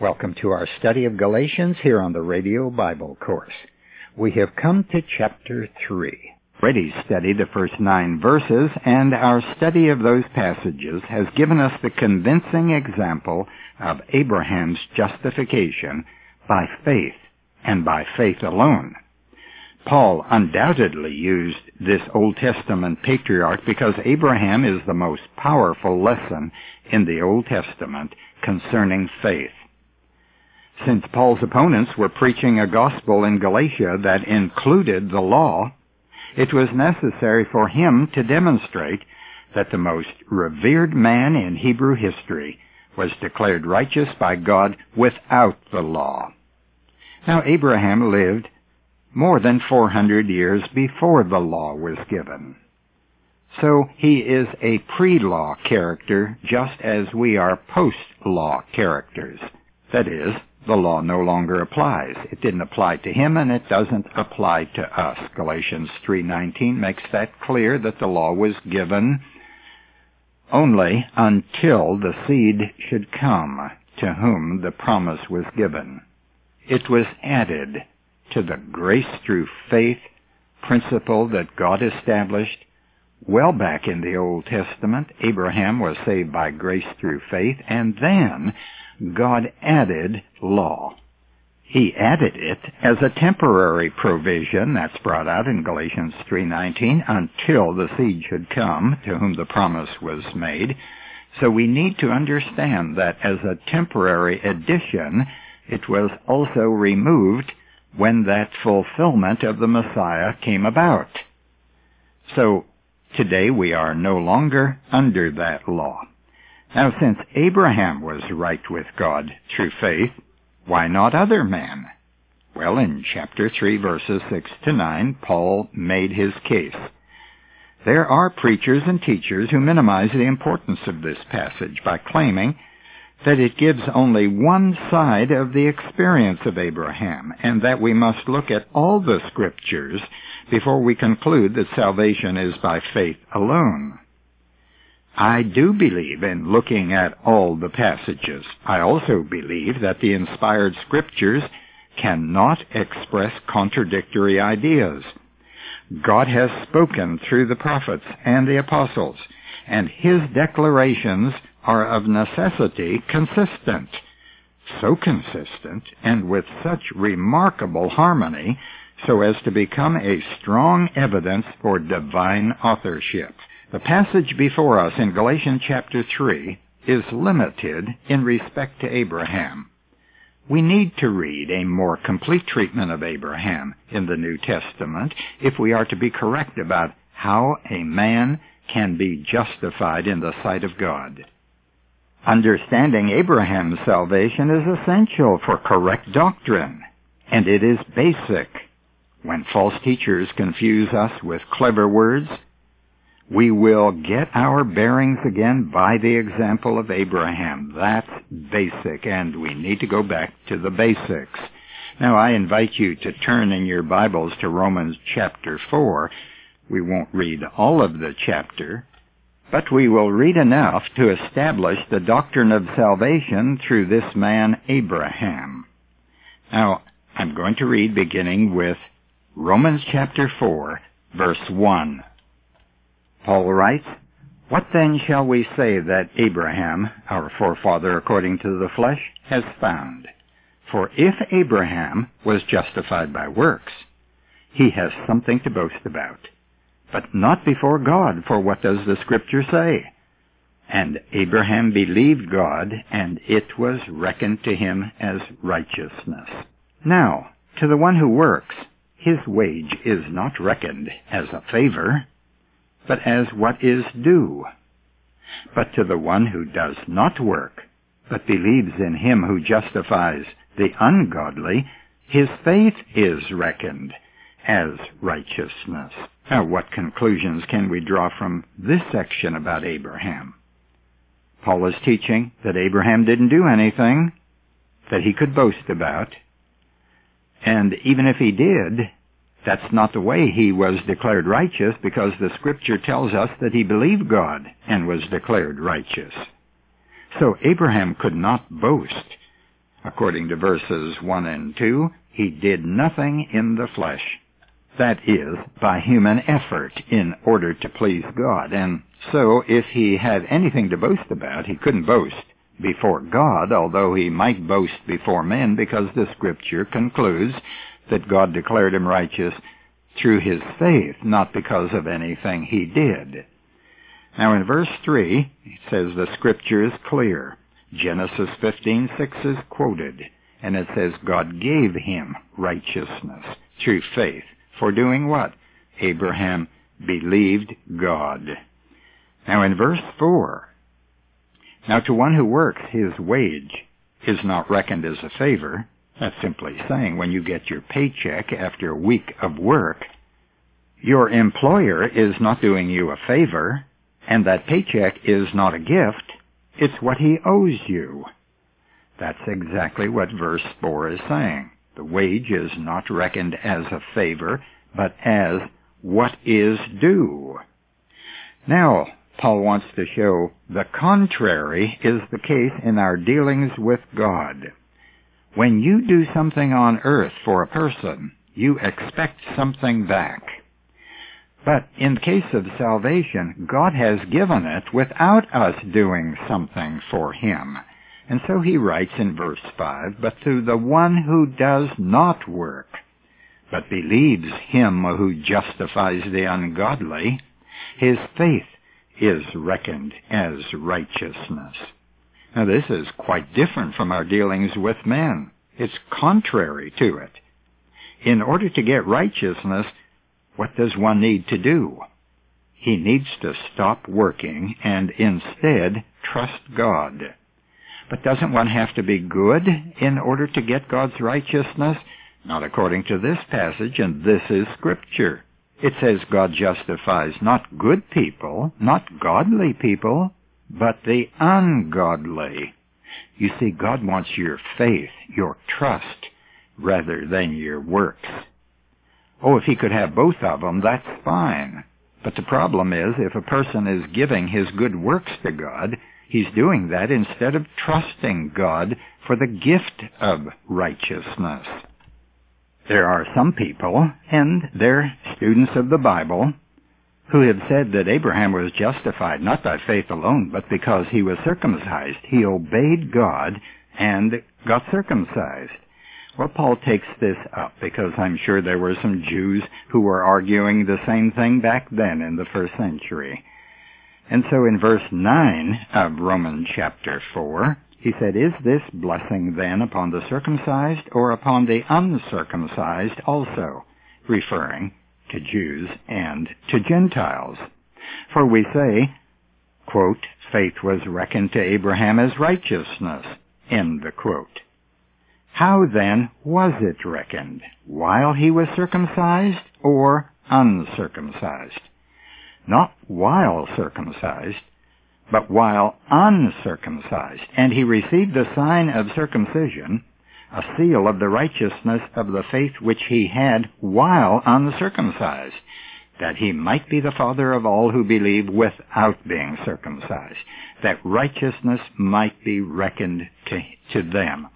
Welcome to our study of Galatians here on the Radio Bible Course. We have come to chapter 3. Already studied the first nine verses, and our study of those passages has given us the convincing example of Abraham's justification by faith and by faith alone. Paul undoubtedly used this Old Testament patriarch because Abraham is the most powerful lesson in the Old Testament concerning faith. Since Paul's opponents were preaching a gospel in Galatia that included the law, it was necessary for him to demonstrate that the most revered man in Hebrew history was declared righteous by God without the law. Now Abraham lived more than 400 years before the law was given. So he is a pre-law character just as we are post-law characters. That is, the law no longer applies. It didn't apply to him and it doesn't apply to us. Galatians 3:19 makes that clear that the law was given only until the seed should come to whom the promise was given. It was added to the grace through faith principle that God established well back in the Old Testament. Abraham was saved by grace through faith, and then God added law. He added it as a temporary provision that's brought out in Galatians 3:19 until the seed should come to whom the promise was made. So we need to understand that as a temporary addition, it was also removed when that fulfillment of the Messiah came about. So today we are no longer under that law. Now since Abraham was right with God through faith, why not other men? Well, in chapter 3 verses 6 to 9, Paul made his case. There are preachers and teachers who minimize the importance of this passage by claiming that it gives only one side of the experience of Abraham, and that we must look at all the scriptures before we conclude that salvation is by faith alone. I do believe in looking at all the passages. I also believe that the inspired scriptures cannot express contradictory ideas. God has spoken through the prophets and the apostles, and his declarations are of necessity consistent. So consistent and with such remarkable harmony so as to become a strong evidence for divine authorship. The passage before us in Galatians chapter 3 is limited in respect to Abraham. We need to read a more complete treatment of Abraham in the New Testament if we are to be correct about how a man can be justified in the sight of God. Understanding Abraham's salvation is essential for correct doctrine, and it is basic. When false teachers confuse us with clever words, we will get our bearings again by the example of Abraham. That's basic, and we need to go back to the basics. Now I invite you to turn in your Bibles to Romans chapter 4. We won't read all of the chapter, but we will read enough to establish the doctrine of salvation through this man Abraham. Now, I'm going to read beginning with Romans chapter 4, verse 1. Paul writes, What then shall we say that Abraham, our forefather according to the flesh, has found? For if Abraham was justified by works, he has something to boast about. But not before God, for what does the Scripture say? And Abraham believed God, and it was reckoned to him as righteousness. Now, to the one who works, his wage is not reckoned as a favor, but as what is due. But to the one who does not work, but believes in him who justifies the ungodly, his faith is reckoned as righteousness. Now, what conclusions can we draw from this section about Abraham? Paul is teaching that Abraham didn't do anything that he could boast about. And even if he did, that's not the way he was declared righteous because the scripture tells us that he believed God and was declared righteous. So Abraham could not boast, according to verses 1 and 2, he did nothing in the flesh. That is, by human effort in order to please God. And so, if he had anything to boast about, he couldn't boast before God, although he might boast before men, because the scripture concludes that God declared him righteous through his faith, not because of anything he did. Now in verse 3, it says the scripture is clear. Genesis 15:6 is quoted, and it says God gave him righteousness through faith. For doing what? Abraham believed God. Now in verse 4, now to one who works, his wage is not reckoned as a favor. That's simply saying when you get your paycheck after a week of work, your employer is not doing you a favor, and that paycheck is not a gift, it's what he owes you. That's exactly what verse 4 is saying. The wage is not reckoned as a favor, but as what is due. Now, Paul wants to show the contrary is the case in our dealings with God. When you do something on earth for a person, you expect something back. But in the case of salvation, God has given it without us doing something for Him. And so he writes in verse 5, But to the one who does not work, but believes Him who justifies the ungodly, his faith is reckoned as righteousness. Now this is quite different from our dealings with men. It's contrary to it. In order to get righteousness, what does one need to do? He needs to stop working and instead trust God. But doesn't one have to be good in order to get God's righteousness? Not according to this passage, and this is Scripture. It says God justifies not good people, not godly people, but the ungodly. You see, God wants your faith, your trust, rather than your works. Oh, if he could have both of them, that's fine. But the problem is, if a person is giving his good works to God, he's doing that instead of trusting God for the gift of righteousness. There are some people, and they're students of the Bible, who have said that Abraham was justified not by faith alone, but because he was circumcised. He obeyed God and got circumcised. Well, Paul takes this up because I'm sure there were some Jews who were arguing the same thing back then in the first century. And so in verse 9 of Romans chapter 4, he said, Is this blessing then upon the circumcised or upon the uncircumcised also? Referring to Jews and to Gentiles. For we say, quote, faith was reckoned to Abraham as righteousness, end the quote. How then was it reckoned? While he was circumcised or uncircumcised? Not while circumcised, but while uncircumcised. And he received the sign of circumcision, a seal of the righteousness of the faith which he had while uncircumcised, that he might be the father of all who believe without being circumcised, that righteousness might be reckoned to, to them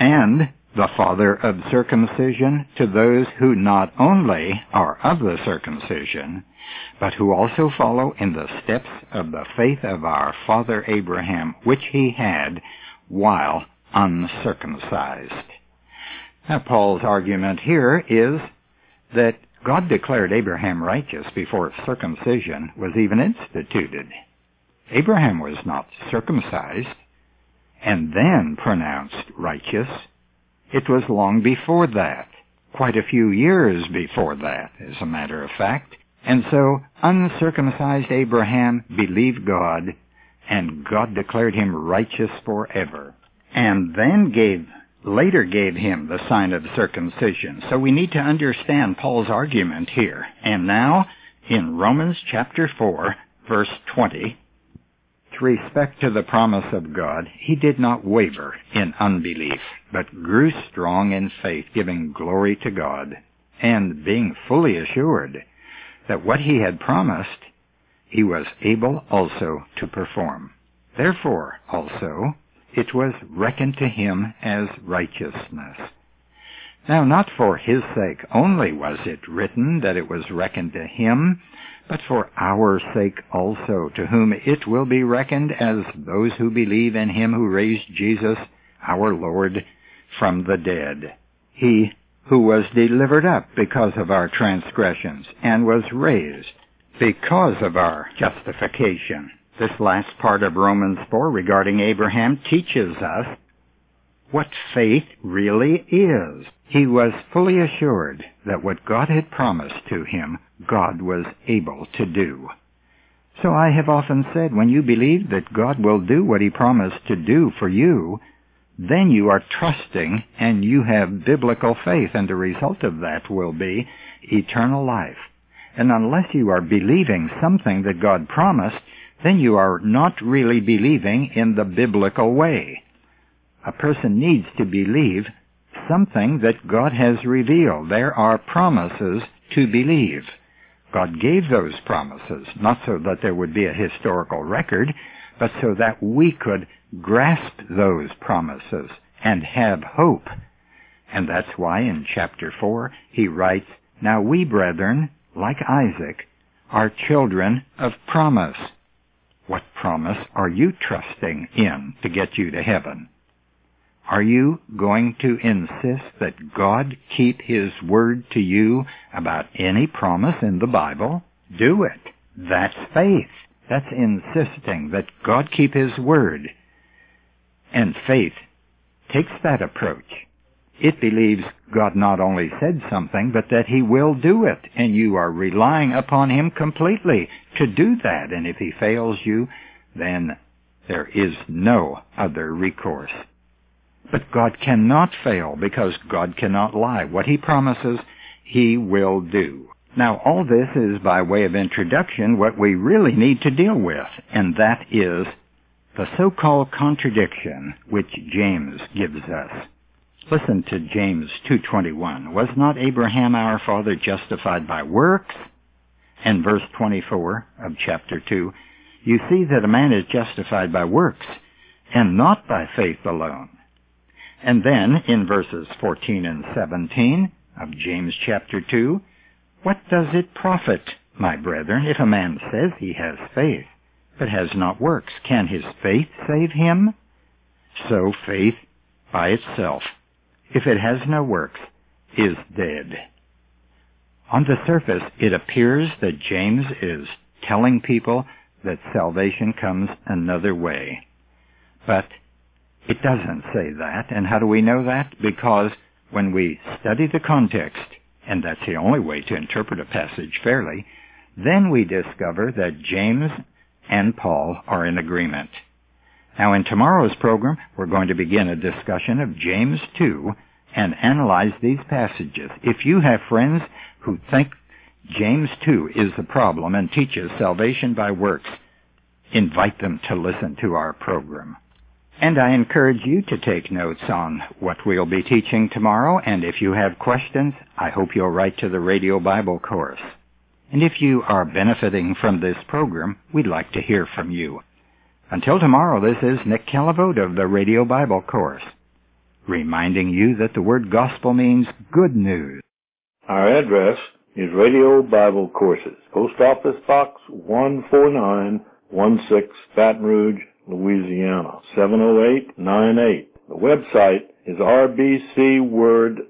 and the father of circumcision to those who not only are of the circumcision, but who also follow in the steps of the faith of our father Abraham, which he had while uncircumcised. Now, Paul's argument here is that God declared Abraham righteous before circumcision was even instituted. Abraham was not circumcised and then pronounced righteous. It was long before that, quite a few years before that, as a matter of fact. And so uncircumcised Abraham believed God, and God declared him righteous forever, and then gave later gave him the sign of circumcision. So we need to understand Paul's argument here. And now, in Romans chapter 4, verse 20, respect to the promise of God, he did not waver in unbelief, but grew strong in faith, giving glory to God, and being fully assured that what he had promised, he was able also to perform. Therefore, also, it was reckoned to him as righteousness. Now, not for his sake only was it written that it was reckoned to him, but for our sake also, to whom it will be reckoned as those who believe in him who raised Jesus, our Lord, from the dead. He who was delivered up because of our transgressions and was raised because of our justification. This last part of Romans 4 regarding Abraham teaches us what faith really is. He was fully assured that what God had promised to him, God was able to do. So I have often said, when you believe that God will do what he promised to do for you, then you are trusting and you have biblical faith, and the result of that will be eternal life. And unless you are believing something that God promised, then you are not really believing in the biblical way. A person needs to believe something that God has revealed. There are promises to believe. God gave those promises, not so that there would be a historical record, but so that we could grasp those promises and have hope. And that's why in chapter 4 he writes, Now we, brethren, like Isaac, are children of promise. What promise are you trusting in to get you to heaven? Are you going to insist that God keep His word to you about any promise in the Bible? Do it. That's faith. That's insisting that God keep His word. And faith takes that approach. It believes God not only said something, but that He will do it, and you are relying upon Him completely to do that. And if He fails you, then there is no other recourse. But God cannot fail because God cannot lie. What He promises, He will do. Now, all this is by way of introduction what we really need to deal with, and that is the so-called contradiction which James gives us. Listen to James 2:21. Was not Abraham our father justified by works? And verse 24 of chapter 2, you see that a man is justified by works and not by faith alone. And then in verses 14 and 17 of James chapter 2, what does it profit, my brethren, if a man says he has faith, but has not works? Can his faith save him? So faith by itself, if it has no works, is dead. On the surface, it appears that James is telling people that salvation comes another way. But it doesn't say that. And how do we know that? Because when we study the context, and that's the only way to interpret a passage fairly, then we discover that James and Paul are in agreement. Now in tomorrow's program, we're going to begin a discussion of James 2 and analyze these passages. If you have friends who think James 2 is the problem and teaches salvation by works, invite them to listen to our program. And I encourage you to take notes on what we'll be teaching tomorrow, and if you have questions, I hope you'll write to the Radio Bible Course. And if you are benefiting from this program, we'd like to hear from you. Until tomorrow, this is Nick Calavote of the Radio Bible Course, reminding you that the word gospel means good news. Our address is Radio Bible Courses, Post Office Box 14916, Baton Rouge, Louisiana, 70898. The website is rbcword.org.